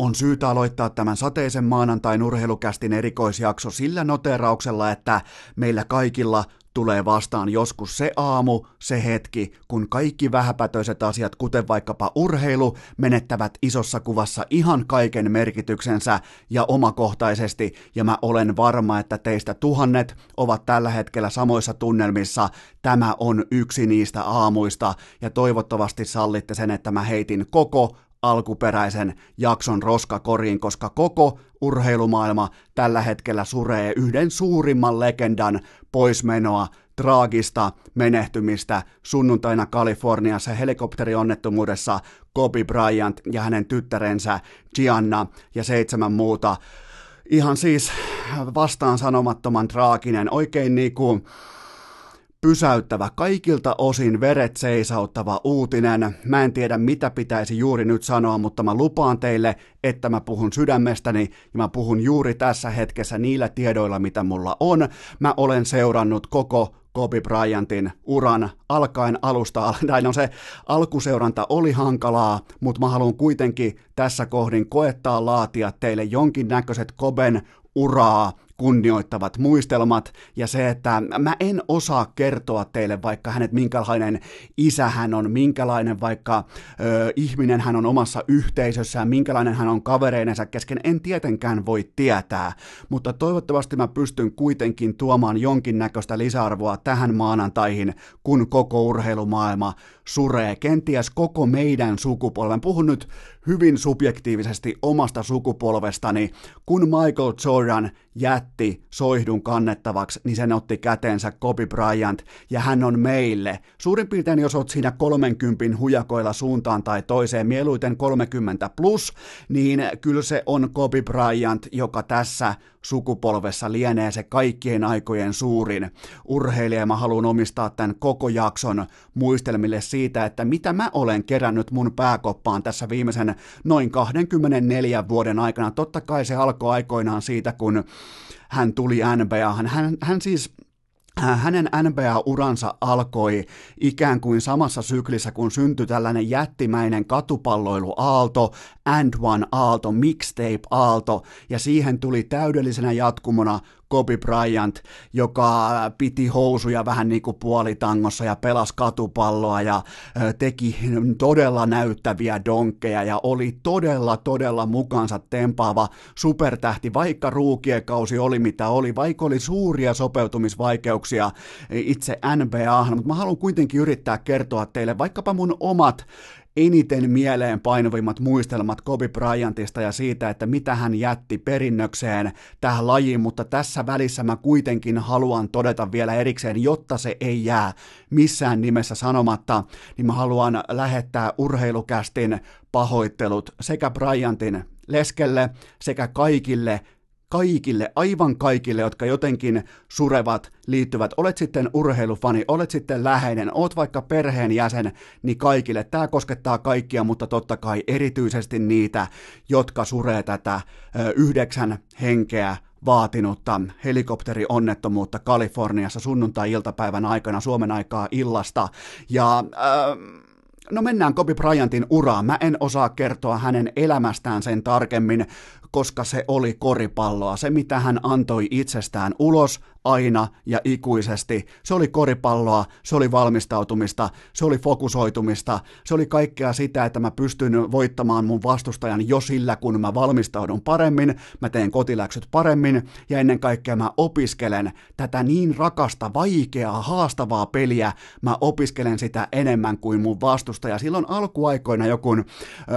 on syytä aloittaa tämän sateisen maanantain urheilukästin erikoisjakso sillä noterauksella, että meillä kaikilla tulee vastaan joskus se aamu, se hetki, kun kaikki vähäpätöiset asiat, kuten vaikkapa urheilu, menettävät isossa kuvassa ihan kaiken merkityksensä ja omakohtaisesti, ja mä olen varma, että teistä tuhannet ovat tällä hetkellä samoissa tunnelmissa. Tämä on yksi niistä aamuista, ja toivottavasti sallitte sen, että mä heitin koko alkuperäisen jakson roskakoriin, koska koko urheilumaailma tällä hetkellä suree yhden suurimman legendan poismenoa, traagista menehtymistä sunnuntaina Kaliforniassa helikopterionnettomuudessa Kobe Bryant ja hänen tyttärensä Gianna ja seitsemän muuta. Ihan siis vastaan sanomattoman traaginen, oikein niinku pysäyttävä, kaikilta osin veret seisauttava uutinen. Mä en tiedä, mitä pitäisi juuri nyt sanoa, mutta mä lupaan teille, että mä puhun sydämestäni ja mä puhun juuri tässä hetkessä niillä tiedoilla, mitä mulla on. Mä olen seurannut koko Kobe Bryantin uran alkaen alusta, tai no se alkuseuranta oli hankalaa, mutta mä haluan kuitenkin tässä kohdin koettaa laatia teille jonkinnäköiset Koben uraa kunnioittavat muistelmat ja se, että mä en osaa kertoa teille vaikka hänet minkälainen isä hän on, minkälainen vaikka ö, ihminen hän on omassa yhteisössään, minkälainen hän on kavereinensa kesken, en tietenkään voi tietää, mutta toivottavasti mä pystyn kuitenkin tuomaan jonkinnäköistä lisäarvoa tähän maanantaihin, kun koko urheilumaailma suree, kenties koko meidän sukupolven. Puhun nyt hyvin subjektiivisesti omasta sukupolvestani, kun Michael Jordan jätti soihdun kannettavaksi, niin sen otti käteensä Kobe Bryant, ja hän on meille. Suurin piirtein, jos oot siinä 30 hujakoilla suuntaan tai toiseen, mieluiten 30 plus, niin kyllä se on Kobe Bryant, joka tässä sukupolvessa lienee se kaikkien aikojen suurin urheilija. Mä haluan omistaa tämän koko jakson muistelmille siitä, että mitä mä olen kerännyt mun pääkoppaan tässä viimeisen noin 24 vuoden aikana. Totta kai se alkoi aikoinaan siitä, kun hän tuli NBA. Hän, hän, siis hänen NBA-uransa alkoi ikään kuin samassa syklissä, kun syntyi tällainen jättimäinen katupalloiluaalto, and one aalto, mixtape aalto, ja siihen tuli täydellisenä jatkumona Kobe Bryant, joka piti housuja vähän niin kuin puolitangossa ja pelasi katupalloa ja teki todella näyttäviä donkkeja ja oli todella, todella mukansa tempaava supertähti, vaikka ruukiekausi oli mitä oli, vaikka oli suuria sopeutumisvaikeuksia itse NBAhan, mutta mä haluan kuitenkin yrittää kertoa teille vaikkapa mun omat eniten mieleen painuvimmat muistelmat Kobe Bryantista ja siitä, että mitä hän jätti perinnökseen tähän lajiin, mutta tässä välissä mä kuitenkin haluan todeta vielä erikseen, jotta se ei jää missään nimessä sanomatta, niin mä haluan lähettää urheilukästin pahoittelut sekä Bryantin leskelle sekä kaikille kaikille, aivan kaikille, jotka jotenkin surevat, liittyvät, olet sitten urheilufani, olet sitten läheinen, oot vaikka perheenjäsen, niin kaikille. Tämä koskettaa kaikkia, mutta totta kai erityisesti niitä, jotka suree tätä yhdeksän henkeä vaatinutta helikopterionnettomuutta Kaliforniassa sunnuntai-iltapäivän aikana Suomen aikaa illasta. Ja... Ö, No mennään Kobe Bryantin uraan. Mä en osaa kertoa hänen elämästään sen tarkemmin, koska se oli koripalloa. Se, mitä hän antoi itsestään ulos, aina ja ikuisesti. Se oli koripalloa, se oli valmistautumista, se oli fokusoitumista, se oli kaikkea sitä, että mä pystyn voittamaan mun vastustajan jo sillä, kun mä valmistaudun paremmin, mä teen kotiläksyt paremmin ja ennen kaikkea mä opiskelen tätä niin rakasta, vaikeaa, haastavaa peliä, mä opiskelen sitä enemmän kuin mun vastustaja. Silloin alkuaikoina joku,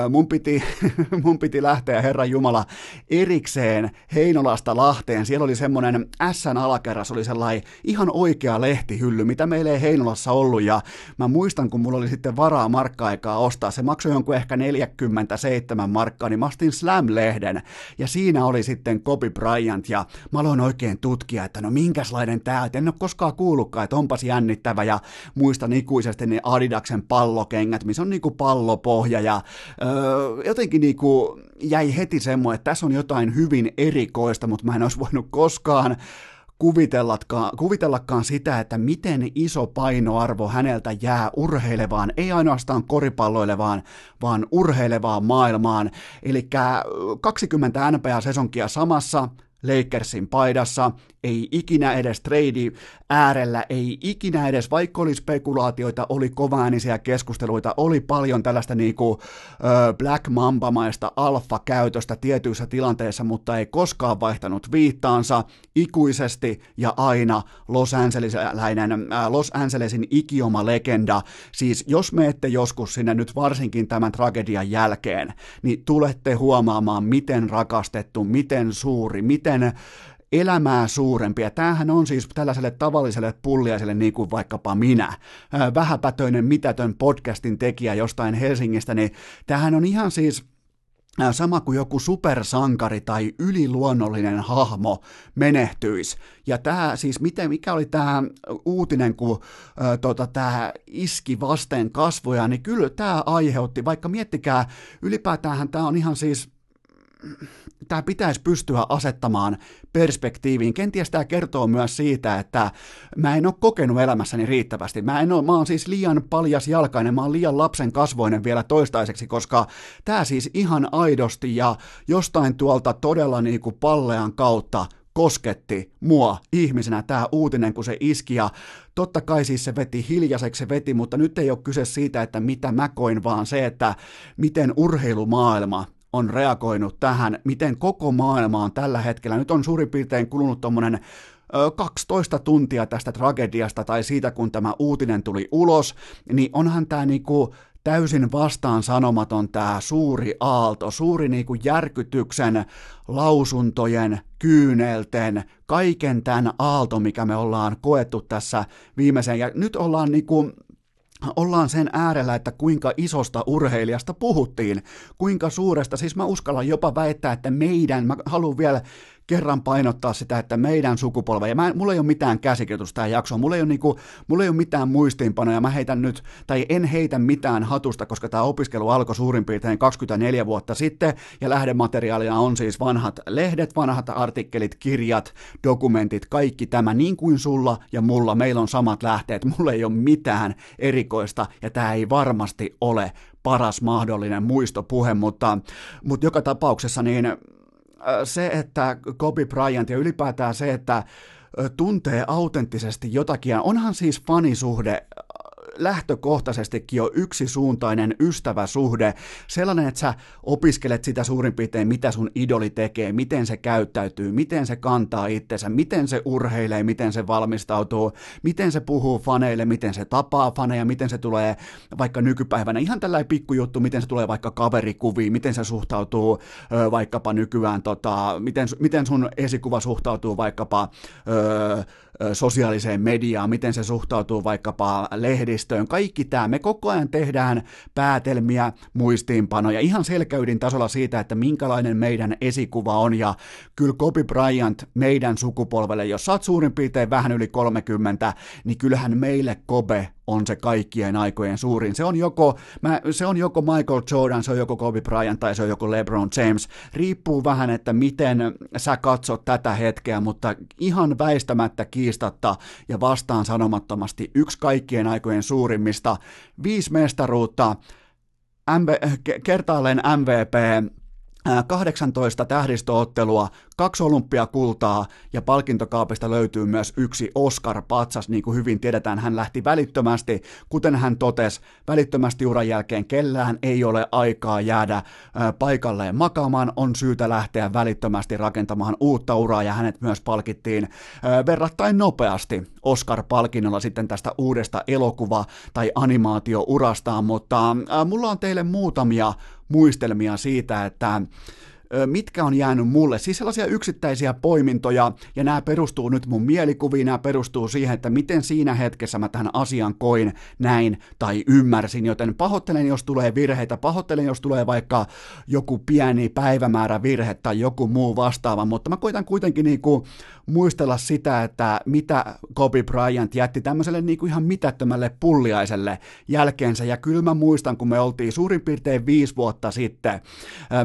mun piti, mun piti lähteä Herran Jumala erikseen Heinolasta Lahteen, siellä oli semmoinen SN se oli sellainen ihan oikea lehtihylly, mitä meillä ei Heinolassa ollut, ja mä muistan, kun mulla oli sitten varaa markka-aikaa ostaa, se maksoi jonkun ehkä 47 markkaa, niin mä ostin Slam-lehden, ja siinä oli sitten Kobe Bryant, ja mä aloin oikein tutkia, että no minkäslainen tää, että en ole koskaan kuullutkaan, että onpas jännittävä, ja muistan ikuisesti ne Adidaksen pallokengät, missä on niinku pallopohja, ja öö, jotenkin niinku jäi heti semmoinen, että tässä on jotain hyvin erikoista, mutta mä en olisi voinut koskaan kuvitellakaan, sitä, että miten iso painoarvo häneltä jää urheilevaan, ei ainoastaan koripalloilevaan, vaan urheilevaan maailmaan. Eli 20 NBA-sesonkia samassa, Lakersin paidassa, ei ikinä edes trade äärellä, ei ikinä edes, vaikka oli spekulaatioita, oli kovaäänisiä keskusteluita, oli paljon tällaista niinku, ö, Black Mamba-maista alfa-käytöstä tietyissä tilanteissa, mutta ei koskaan vaihtanut viittaansa ikuisesti ja aina Los, Angelesläinen, äh, Los Angelesin ikioma legenda. Siis jos ette joskus sinne nyt varsinkin tämän tragedian jälkeen, niin tulette huomaamaan, miten rakastettu, miten suuri, miten elämää suurempi. Ja tämähän on siis tällaiselle tavalliselle pulliaiselle, niin kuin vaikkapa minä, vähäpätöinen, mitätön podcastin tekijä jostain Helsingistä, niin tämähän on ihan siis sama kuin joku supersankari tai yliluonnollinen hahmo menehtyisi. Ja tämä siis, miten, mikä oli tämä uutinen, kun tota, tämä iski vasten kasvoja, niin kyllä tämä aiheutti, vaikka miettikää, ylipäätään tämä on ihan siis tämä pitäisi pystyä asettamaan perspektiiviin. Kenties tämä kertoo myös siitä, että mä en ole kokenut elämässäni riittävästi. Mä, en ole, mä oon siis liian paljas jalkainen, mä oon liian lapsen kasvoinen vielä toistaiseksi, koska tämä siis ihan aidosti ja jostain tuolta todella niin kuin pallean kautta kosketti mua ihmisenä tämä uutinen, kun se iski ja totta kai siis se veti hiljaiseksi, se veti, mutta nyt ei ole kyse siitä, että mitä mä koin, vaan se, että miten urheilumaailma on reagoinut tähän, miten koko maailma on tällä hetkellä. Nyt on suurin piirtein kulunut tuommoinen 12 tuntia tästä tragediasta tai siitä, kun tämä uutinen tuli ulos, niin onhan tämä niinku täysin vastaan sanomaton tämä suuri aalto, suuri niinku järkytyksen, lausuntojen, kyynelten, kaiken tämän aalto, mikä me ollaan koettu tässä viimeisen, ja nyt ollaan niinku ollaan sen äärellä, että kuinka isosta urheilijasta puhuttiin, kuinka suuresta, siis mä uskallan jopa väittää, että meidän, mä haluan vielä kerran painottaa sitä, että meidän sukupolve, ja mä, mulla ei ole mitään käsikirjoitusta tähän jaksoon, mulla ei, ole niinku, mulla ei ole mitään muistiinpanoja, mä heitän nyt, tai en heitä mitään hatusta, koska tämä opiskelu alkoi suurin piirtein 24 vuotta sitten, ja lähdemateriaalia on siis vanhat lehdet, vanhat artikkelit, kirjat, dokumentit, kaikki tämä, niin kuin sulla ja mulla, meillä on samat lähteet, mulla ei ole mitään erikoista, ja tämä ei varmasti ole paras mahdollinen muistopuhe, mutta, mutta joka tapauksessa niin se, että Kobe Bryant ja ylipäätään se, että tuntee autenttisesti jotakin, onhan siis fanisuhde lähtökohtaisestikin jo yksisuuntainen ystäväsuhde, sellainen, että sä opiskelet sitä suurin piirtein, mitä sun idoli tekee, miten se käyttäytyy, miten se kantaa itsensä, miten se urheilee, miten se valmistautuu, miten se puhuu faneille, miten se tapaa faneja, miten se tulee vaikka nykypäivänä, ihan tällainen pikkujuttu, miten se tulee vaikka kaverikuviin, miten se suhtautuu ö, vaikkapa nykyään, tota, miten, miten sun esikuva suhtautuu vaikkapa ö, sosiaaliseen mediaan, miten se suhtautuu vaikkapa lehdistöön, kaikki tämä. Me koko ajan tehdään päätelmiä, muistiinpanoja. Ihan selkäydin tasolla siitä, että minkälainen meidän esikuva on. Ja kyllä Kobe Bryant meidän sukupolvelle, jos sä oot suurin piirtein vähän yli 30, niin kyllähän meille Kobe on se kaikkien aikojen suurin. Se on, joko, mä, se on joko Michael Jordan, se on joko Kobe Bryant tai se on joko LeBron James. Riippuu vähän, että miten sä katsot tätä hetkeä, mutta ihan väistämättä kiistatta ja vastaan sanomattomasti yksi kaikkien aikojen suurimmista. Viisi mestaruutta, MV, kertaalleen MVP, 18 tähdistöottelua, kaksi olympiakultaa ja palkintokaapista löytyy myös yksi Oscar-patsas, niin kuin hyvin tiedetään. Hän lähti välittömästi, kuten hän totesi, välittömästi uran jälkeen. Kellään ei ole aikaa jäädä paikalleen makaamaan, on syytä lähteä välittömästi rakentamaan uutta uraa ja hänet myös palkittiin verrattain nopeasti Oscar-palkinnolla sitten tästä uudesta elokuva- tai animaatiourastaan, mutta mulla on teille muutamia muistelmia siitä, että mitkä on jäänyt mulle. Siis sellaisia yksittäisiä poimintoja, ja nämä perustuu nyt mun mielikuviin, nämä perustuu siihen, että miten siinä hetkessä mä tähän asian koin, näin tai ymmärsin, joten pahoittelen, jos tulee virheitä, pahoittelen, jos tulee vaikka joku pieni päivämäärä virhe tai joku muu vastaava, mutta mä koitan kuitenkin niinku muistella sitä, että mitä Kobe Bryant jätti tämmöiselle niinku ihan mitättömälle pulliaiselle jälkeensä, ja kyllä mä muistan, kun me oltiin suurin piirtein viisi vuotta sitten,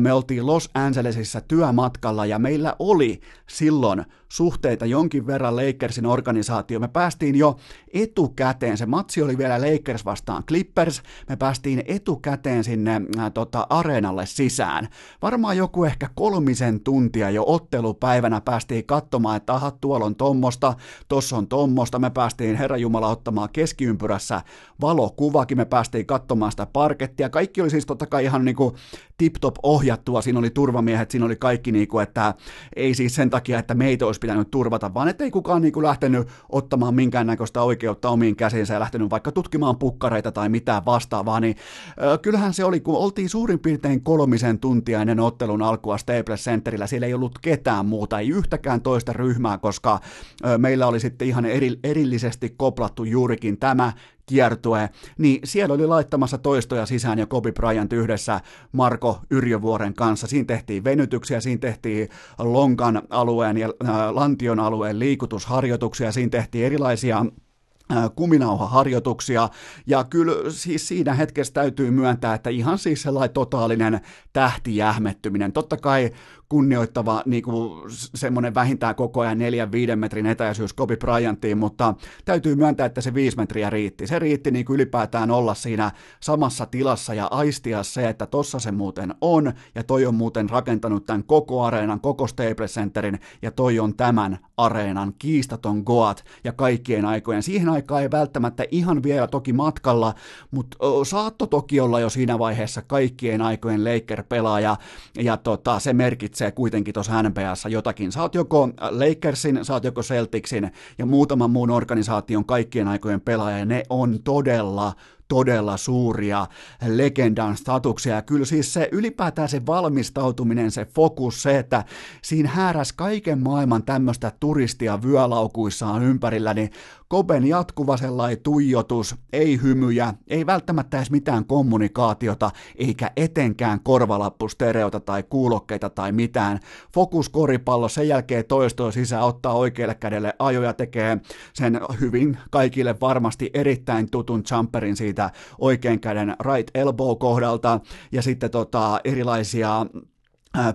me oltiin Los Angeles Angelesissa työmatkalla ja meillä oli silloin suhteita jonkin verran Lakersin organisaatio. Me päästiin jo etukäteen, se matsi oli vielä Lakers vastaan Clippers, me päästiin etukäteen sinne äh, tota, areenalle sisään. Varmaan joku ehkä kolmisen tuntia jo ottelupäivänä päästiin katsomaan, että aha, tuolla on tommosta, tossa on tommosta, me päästiin Herra Jumala ottamaan keskiympyrässä valokuvakin, me päästiin katsomaan sitä parkettia, kaikki oli siis totta kai ihan niinku tip-top ohjattua, siinä oli turvamiehet, siinä oli kaikki niinku, että ei siis sen takia, että meitä olisi pitänyt turvata, vaan ettei kukaan niinku lähtenyt ottamaan minkäännäköistä oikeutta omiin käsiinsä ja lähtenyt vaikka tutkimaan pukkareita tai mitään vastaavaa, niin äh, kyllähän se oli, kun oltiin suurin piirtein kolmisen tuntia ennen ottelun alkua Staples Centerillä, siellä ei ollut ketään muuta, ei yhtäkään toista ryhmää, koska äh, meillä oli sitten ihan eri, erillisesti koplattu juurikin tämä kiertue, niin siellä oli laittamassa toistoja sisään ja Kobe Bryant yhdessä Marko Yrjövuoren kanssa. Siinä tehtiin venytyksiä, siinä tehtiin lonkan alueen ja äh, lantion alueen liikutusharjoituksia, siinä tehtiin erilaisia kuminauhaharjoituksia, ja kyllä siis siinä hetkessä täytyy myöntää, että ihan siis sellainen totaalinen tähtijähmettyminen. Totta kai kunnioittava niin kuin semmoinen vähintään koko ajan 4-5 metrin etäisyys Kobe Bryantiin, mutta täytyy myöntää, että se 5 metriä riitti. Se riitti niin kuin ylipäätään olla siinä samassa tilassa ja aistia se, että tossa se muuten on, ja toi on muuten rakentanut tämän koko areenan, koko Staples Centerin, ja toi on tämän areenan kiistaton Goat ja kaikkien aikojen. Siihen aikaan ei välttämättä ihan vielä toki matkalla, mutta saatto toki olla jo siinä vaiheessa kaikkien aikojen Laker-pelaaja, ja tota, se merkitsee merkitsee kuitenkin tuossa NBAssa jotakin. Sä oot joko Lakersin, sä oot joko Celticsin ja muutaman muun organisaation kaikkien aikojen pelaaja, ja ne on todella todella suuria legendan statuksia. Ja kyllä siis se ylipäätään se valmistautuminen, se fokus, se, että siinä hääräs kaiken maailman tämmöistä turistia vyölaukuissaan ympärillä, niin Koben jatkuva sellainen tuijotus, ei hymyjä, ei välttämättä edes mitään kommunikaatiota, eikä etenkään korvalappustereota tai kuulokkeita tai mitään. Fokus koripallo, sen jälkeen toistoa sisään, ottaa oikealle kädelle ajoja, tekee sen hyvin kaikille varmasti erittäin tutun jumperin siitä oikean käden right elbow kohdalta, ja sitten tota, erilaisia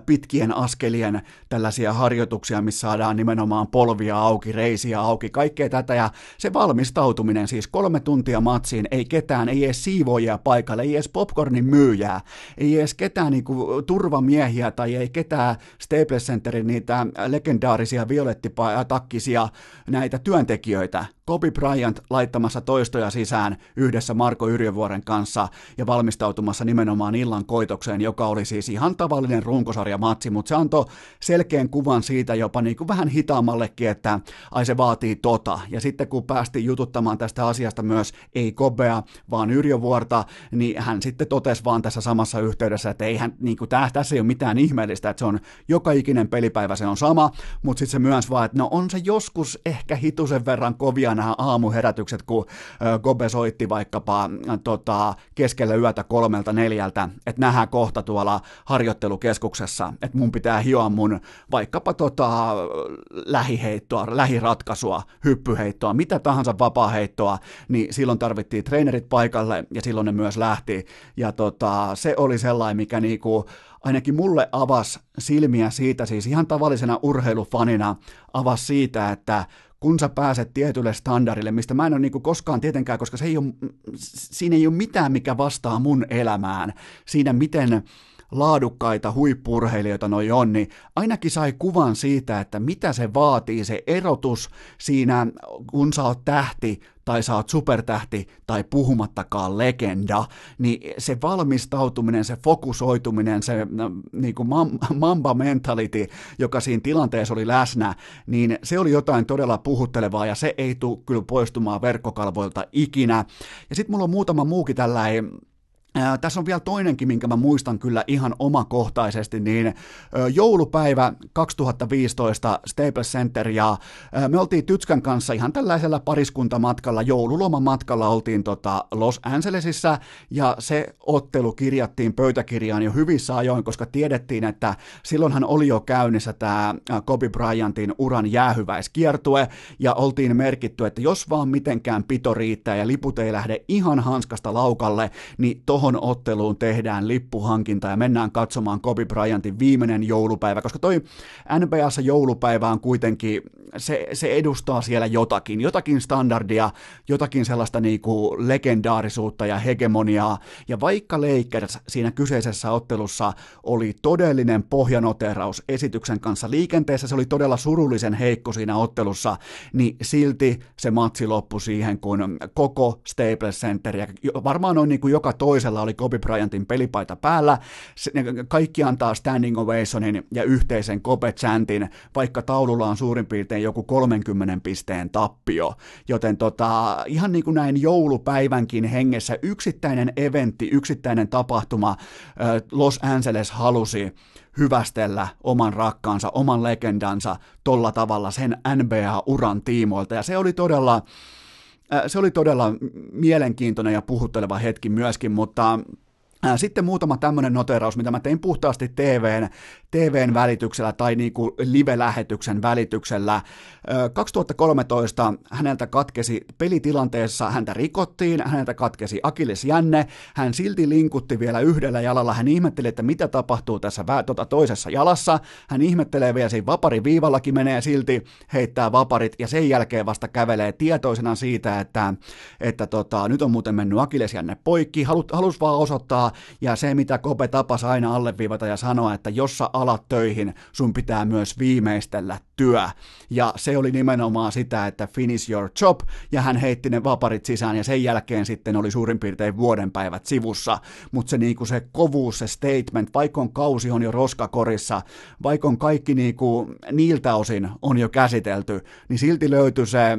pitkien askelien tällaisia harjoituksia, missä saadaan nimenomaan polvia auki, reisiä auki, kaikkea tätä. Ja se valmistautuminen siis kolme tuntia matsiin, ei ketään, ei edes siivoojia paikalle, ei edes popcornin myyjää, ei edes ketään niinku turvamiehiä tai ei ketään Staples Centerin niitä legendaarisia violettitakkisia näitä työntekijöitä, Kobe Bryant laittamassa toistoja sisään yhdessä Marko Yrjövuoren kanssa ja valmistautumassa nimenomaan illan koitokseen, joka oli siis ihan tavallinen runkosarjamatsi, mutta se antoi selkeän kuvan siitä jopa niin kuin vähän hitaammallekin, että ai se vaatii tota. Ja sitten kun päästiin jututtamaan tästä asiasta myös ei Kobea, vaan Yrjövuorta, niin hän sitten totesi vaan tässä samassa yhteydessä, että ei hän, niin kuin, tää, tässä ei ole mitään ihmeellistä, että se on joka ikinen pelipäivä se on sama, mutta sitten se myös vaan, että no on se joskus ehkä hitusen verran kovia nämä aamuherätykset, kun Gobe soitti vaikkapa tota, keskellä yötä kolmelta neljältä, että nähdään kohta tuolla harjoittelukeskuksessa, että mun pitää hioa mun vaikkapa tota, lähiheittoa, lähiratkaisua, hyppyheittoa, mitä tahansa vapaaheittoa, niin silloin tarvittiin treenerit paikalle ja silloin ne myös lähti. Ja tota, se oli sellainen, mikä niinku, ainakin mulle avasi silmiä siitä, siis ihan tavallisena urheilufanina avasi siitä, että kun sä pääset tietylle standardille, mistä mä en ole niin koskaan tietenkään, koska se ei ole, siinä ei ole mitään, mikä vastaa mun elämään, siinä miten laadukkaita huippurheilijoita noi on, niin ainakin sai kuvan siitä, että mitä se vaatii, se erotus siinä, kun sä oot tähti tai sä oot supertähti tai puhumattakaan legenda, niin se valmistautuminen, se fokusoituminen, se no, niin kuin mamba mentality, joka siinä tilanteessa oli läsnä, niin se oli jotain todella puhuttelevaa ja se ei tule kyllä poistumaan verkkokalvoilta ikinä. Ja sitten mulla on muutama muukin tällainen Ää, tässä on vielä toinenkin, minkä mä muistan kyllä ihan omakohtaisesti, niin ä, joulupäivä 2015 Staples Center ja ä, me oltiin Tytskän kanssa ihan tällaisella pariskuntamatkalla, joululomamatkalla oltiin tota Los Angelesissa ja se ottelu kirjattiin pöytäkirjaan jo hyvissä ajoin, koska tiedettiin, että silloinhan oli jo käynnissä tämä Kobe Bryantin uran jäähyväiskiertue ja oltiin merkitty, että jos vaan mitenkään pito riittää ja liput ei lähde ihan hanskasta laukalle, niin tohon tohon otteluun tehdään lippuhankinta ja mennään katsomaan Kobe Bryantin viimeinen joulupäivä, koska toi NBAssa joulupäivä on kuitenkin, se, se edustaa siellä jotakin, jotakin standardia, jotakin sellaista niinku legendaarisuutta ja hegemoniaa, ja vaikka Lakers siinä kyseisessä ottelussa oli todellinen pohjanoteraus esityksen kanssa liikenteessä, se oli todella surullisen heikko siinä ottelussa, niin silti se matsi loppui siihen, kun koko Staples Center, ja varmaan on niin kuin joka toisella oli Kobe Bryantin pelipaita päällä, kaikki antaa standing ovationin ja yhteisen Kobe chantin, vaikka taululla on suurin piirtein joku 30 pisteen tappio, joten tota, ihan niin kuin näin joulupäivänkin hengessä yksittäinen eventti, yksittäinen tapahtuma Los Angeles halusi hyvästellä oman rakkaansa, oman legendansa tolla tavalla sen NBA-uran tiimoilta, ja se oli todella, se oli todella mielenkiintoinen ja puhutteleva hetki myöskin, mutta sitten muutama tämmöinen noteraus, mitä mä tein puhtaasti TVn, TVn välityksellä tai niinku live-lähetyksen välityksellä. 2013 häneltä katkesi pelitilanteessa, häntä rikottiin, häneltä katkesi Akilles Jänne, hän silti linkutti vielä yhdellä jalalla, hän ihmetteli, että mitä tapahtuu tässä vä- tota, toisessa jalassa, hän ihmettelee vielä siinä vapariviivallakin menee silti, heittää vaparit ja sen jälkeen vasta kävelee tietoisena siitä, että, että tota, nyt on muuten mennyt Akilles Jänne poikki, halus, halus vaan osoittaa, ja se mitä Kope tapas aina alleviivata ja sanoa, että jos sä alat töihin, sun pitää myös viimeistellä työ. Ja se oli nimenomaan sitä, että finish your job, ja hän heitti ne vaparit sisään, ja sen jälkeen sitten oli suurin piirtein vuoden päivät sivussa. Mutta se, niinku, se kovuus, se statement, vaikka on kausi on jo roskakorissa, vaikka on kaikki niinku, niiltä osin on jo käsitelty, niin silti löytyi se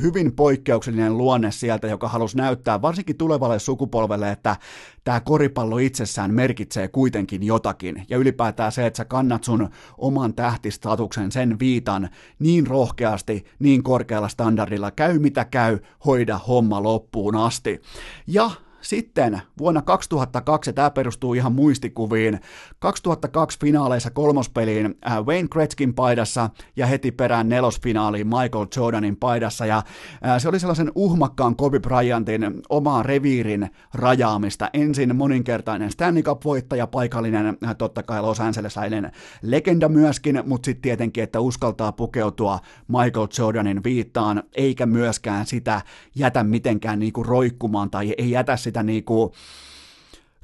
hyvin poikkeuksellinen luonne sieltä, joka halusi näyttää varsinkin tulevalle sukupolvelle, että tämä koripallo itsessään merkitsee kuitenkin jotakin. Ja ylipäätään se, että sä kannat sun oman tähtistatuksen, sen viitan niin rohkeasti, niin korkealla standardilla, käy mitä käy, hoida homma loppuun asti. Ja sitten vuonna 2002, ja tämä perustuu ihan muistikuviin, 2002 finaaleissa kolmospeliin äh, Wayne Gretzkin paidassa ja heti perään nelosfinaaliin Michael Jordanin paidassa, ja äh, se oli sellaisen uhmakkaan Kobe Bryantin omaa reviirin rajaamista. Ensin moninkertainen Stanley Cup-voittaja, paikallinen äh, totta kai Los Angelesilainen legenda myöskin, mutta sitten tietenkin, että uskaltaa pukeutua Michael Jordanin viittaan, eikä myöskään sitä jätä mitenkään niinku roikkumaan tai ei jätä sitä sitä niinku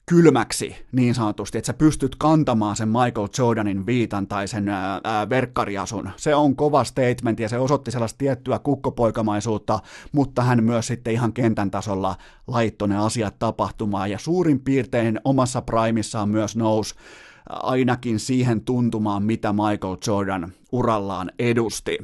kylmäksi niin sanotusti, että sä pystyt kantamaan sen Michael Jordanin viitan tai sen ää, ää, verkkariasun. Se on kova statement ja se osoitti sellaista tiettyä kukkopoikamaisuutta, mutta hän myös sitten ihan kentän tasolla laittoi ne asiat tapahtumaan ja suurin piirtein omassa primissaan myös nousi ainakin siihen tuntumaan, mitä Michael Jordan urallaan edusti.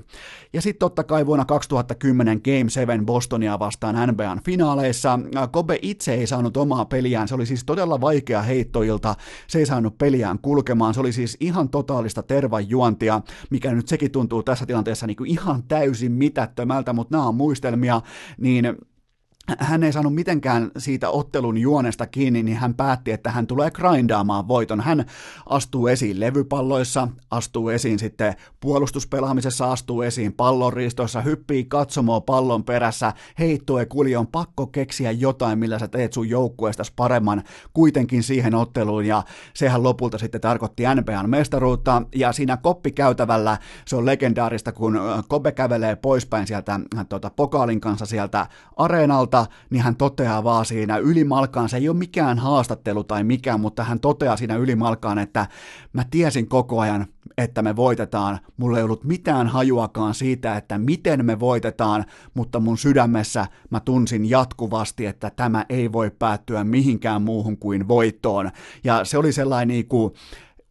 Ja sitten totta kai vuonna 2010 Game 7 Bostonia vastaan NBAn finaaleissa. Kobe itse ei saanut omaa peliään, se oli siis todella vaikea heittoilta, se ei saanut peliään kulkemaan, se oli siis ihan totaalista tervajuontia, mikä nyt sekin tuntuu tässä tilanteessa niin kuin ihan täysin mitättömältä, mutta nämä on muistelmia, niin hän ei saanut mitenkään siitä ottelun juonesta kiinni, niin hän päätti, että hän tulee grindaamaan voiton. Hän astuu esiin levypalloissa, astuu esiin sitten puolustuspelaamisessa, astuu esiin pallonriistoissa, hyppii katsomoa pallon perässä, heittue kuli, on pakko keksiä jotain, millä sä teet sun joukkueesta paremman kuitenkin siihen otteluun, ja sehän lopulta sitten tarkoitti NBAn mestaruutta, ja siinä koppikäytävällä se on legendaarista, kun Kobe kävelee poispäin sieltä tuota, pokaalin kanssa sieltä areenalta, tota, niin hän toteaa vaan siinä ylimalkaan, se ei ole mikään haastattelu tai mikään, mutta hän toteaa siinä ylimalkaan, että mä tiesin koko ajan, että me voitetaan, mulla ei ollut mitään hajuakaan siitä, että miten me voitetaan, mutta mun sydämessä mä tunsin jatkuvasti, että tämä ei voi päättyä mihinkään muuhun kuin voittoon. Ja se oli sellainen niin kuin,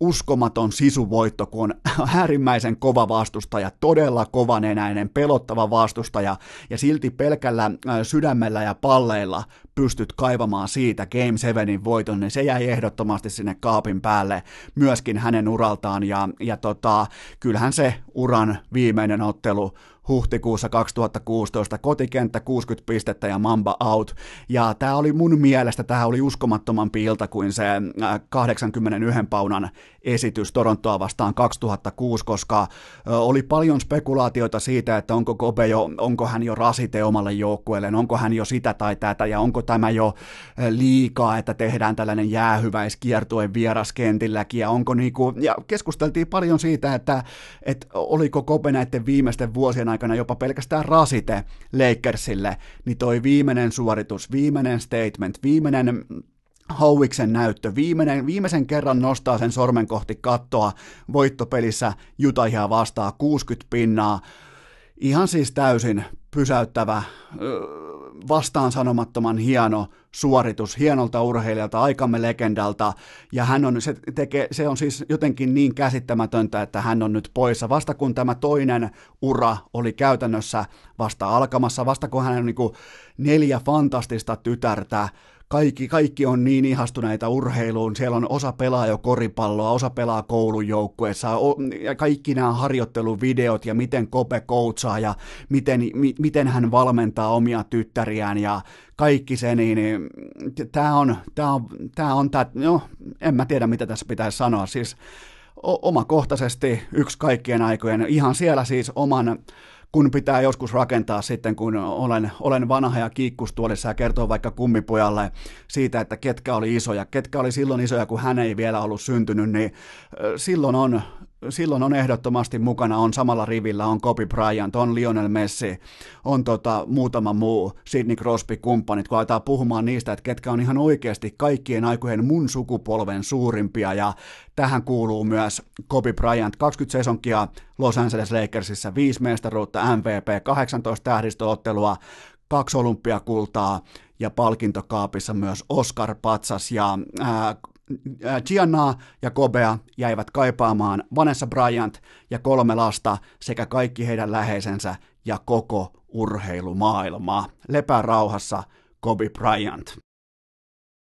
uskomaton sisuvoitto, kun on äärimmäisen kova vastustaja, todella kovanenäinen, pelottava vastustaja, ja silti pelkällä sydämellä ja palleilla pystyt kaivamaan siitä Game 7 voiton, niin se jäi ehdottomasti sinne kaapin päälle myöskin hänen uraltaan, ja, ja tota, kyllähän se uran viimeinen ottelu huhtikuussa 2016, kotikenttä 60 pistettä ja Mamba out, ja tämä oli mun mielestä, tämä oli uskomattomampi ilta kuin se 81 äh, paunan esitys Torontoa vastaan 2006, koska oli paljon spekulaatioita siitä, että onko Kobe jo, onko hän jo rasite omalle joukkueelleen, onko hän jo sitä tai tätä, ja onko tämä jo liikaa, että tehdään tällainen jäähyväiskiertue vieraskentilläkin, ja onko niinku, ja keskusteltiin paljon siitä, että, että oliko Kobe näiden viimeisten vuosien aikana jopa pelkästään rasite Lakersille, niin toi viimeinen suoritus, viimeinen statement, viimeinen Hauiksen näyttö. Viimeinen, viimeisen kerran nostaa sen sormen kohti kattoa voittopelissä Jutahia vastaa 60 pinnaa. Ihan siis täysin pysäyttävä, vastaan sanomattoman hieno suoritus hienolta urheilijalta, aikamme legendalta, ja hän on, se, tekee, se on siis jotenkin niin käsittämätöntä, että hän on nyt poissa, vasta kun tämä toinen ura oli käytännössä vasta alkamassa, vasta kun hän on niin neljä fantastista tytärtä, kaikki, kaikki on niin ihastuneita urheiluun, siellä on osa pelaa jo koripalloa, osa pelaa koulujoukkueessa, ja kaikki nämä harjoitteluvideot ja miten Kope koutsaa ja miten, mi, miten hän valmentaa omia tyttäriään ja kaikki se, niin, niin tämä on, tämä on, tämä on, tämä, no, en mä tiedä mitä tässä pitäisi sanoa, siis omakohtaisesti yksi kaikkien aikojen, ihan siellä siis oman kun pitää joskus rakentaa sitten, kun olen, olen vanha ja kiikkustuolissa ja kertoo vaikka kummipojalle siitä, että ketkä oli isoja, ketkä oli silloin isoja, kun hän ei vielä ollut syntynyt, niin silloin on silloin on ehdottomasti mukana, on samalla rivillä, on Kobe Bryant, on Lionel Messi, on tota, muutama muu Sidney Crosby-kumppanit, kun aletaan puhumaan niistä, että ketkä on ihan oikeasti kaikkien aikojen mun sukupolven suurimpia, ja tähän kuuluu myös Kobe Bryant, 20 sesonkia Los Angeles Lakersissa, 5 mestaruutta, MVP, 18 tähdistöottelua, kaksi olympiakultaa ja palkintokaapissa myös Oscar Patsas. Ja ää, Giannaa ja Kobea jäivät kaipaamaan Vanessa Bryant ja kolme lasta sekä kaikki heidän läheisensä ja koko urheilumaailma. Lepää rauhassa Kobe Bryant.